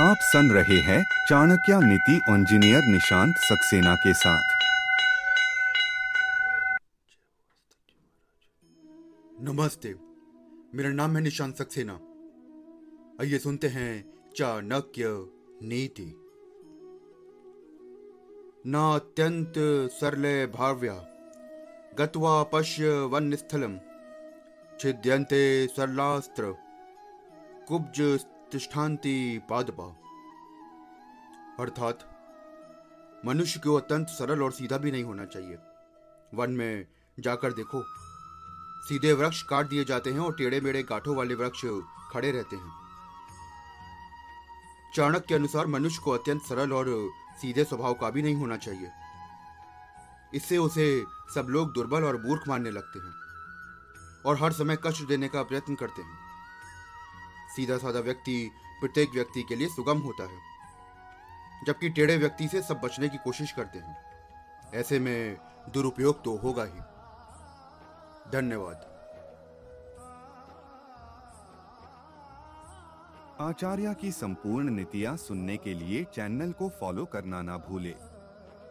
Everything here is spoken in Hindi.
आप सुन रहे हैं चाणक्य नीति इंजीनियर निशांत सक्सेना के साथ। नमस्ते, मेरा नाम है निशांत सक्सेना। आइए सुनते हैं चाणक्य नीति। न अत्यंत सरले भाव्या, गत्वा पश्य वन स्थलम छिद्यन्ते सरलास्त्र, कुब्ज तिष्ठान्ति पादपा। अर्थात, मनुष्य को अत्यंत सरल और सीधा भी नहीं होना चाहिए। वन में जाकर देखो, सीधे वृक्ष काट दिए जाते हैं और टेढ़े मेढ़े गांठों वाले वृक्ष खड़े रहते हैं। चाणक्य के अनुसार मनुष्य को अत्यंत सरल और सीधे स्वभाव का भी नहीं होना चाहिए। इससे उसे सब लोग दुर्बल और मूर्ख मानने लगते हैं और हर समय कष्ट देने का प्रयत्न करते हैं। सीधा साधा व्यक्ति प्रत्येक व्यक्ति के लिए सुगम होता है, जबकि टेढ़े व्यक्ति से सब बचने की कोशिश करते हैं। ऐसे में दुरुपयोग तो होगा ही। धन्यवाद। आचार्य की संपूर्ण नीतियाँ सुनने के लिए चैनल को फॉलो करना ना भूले।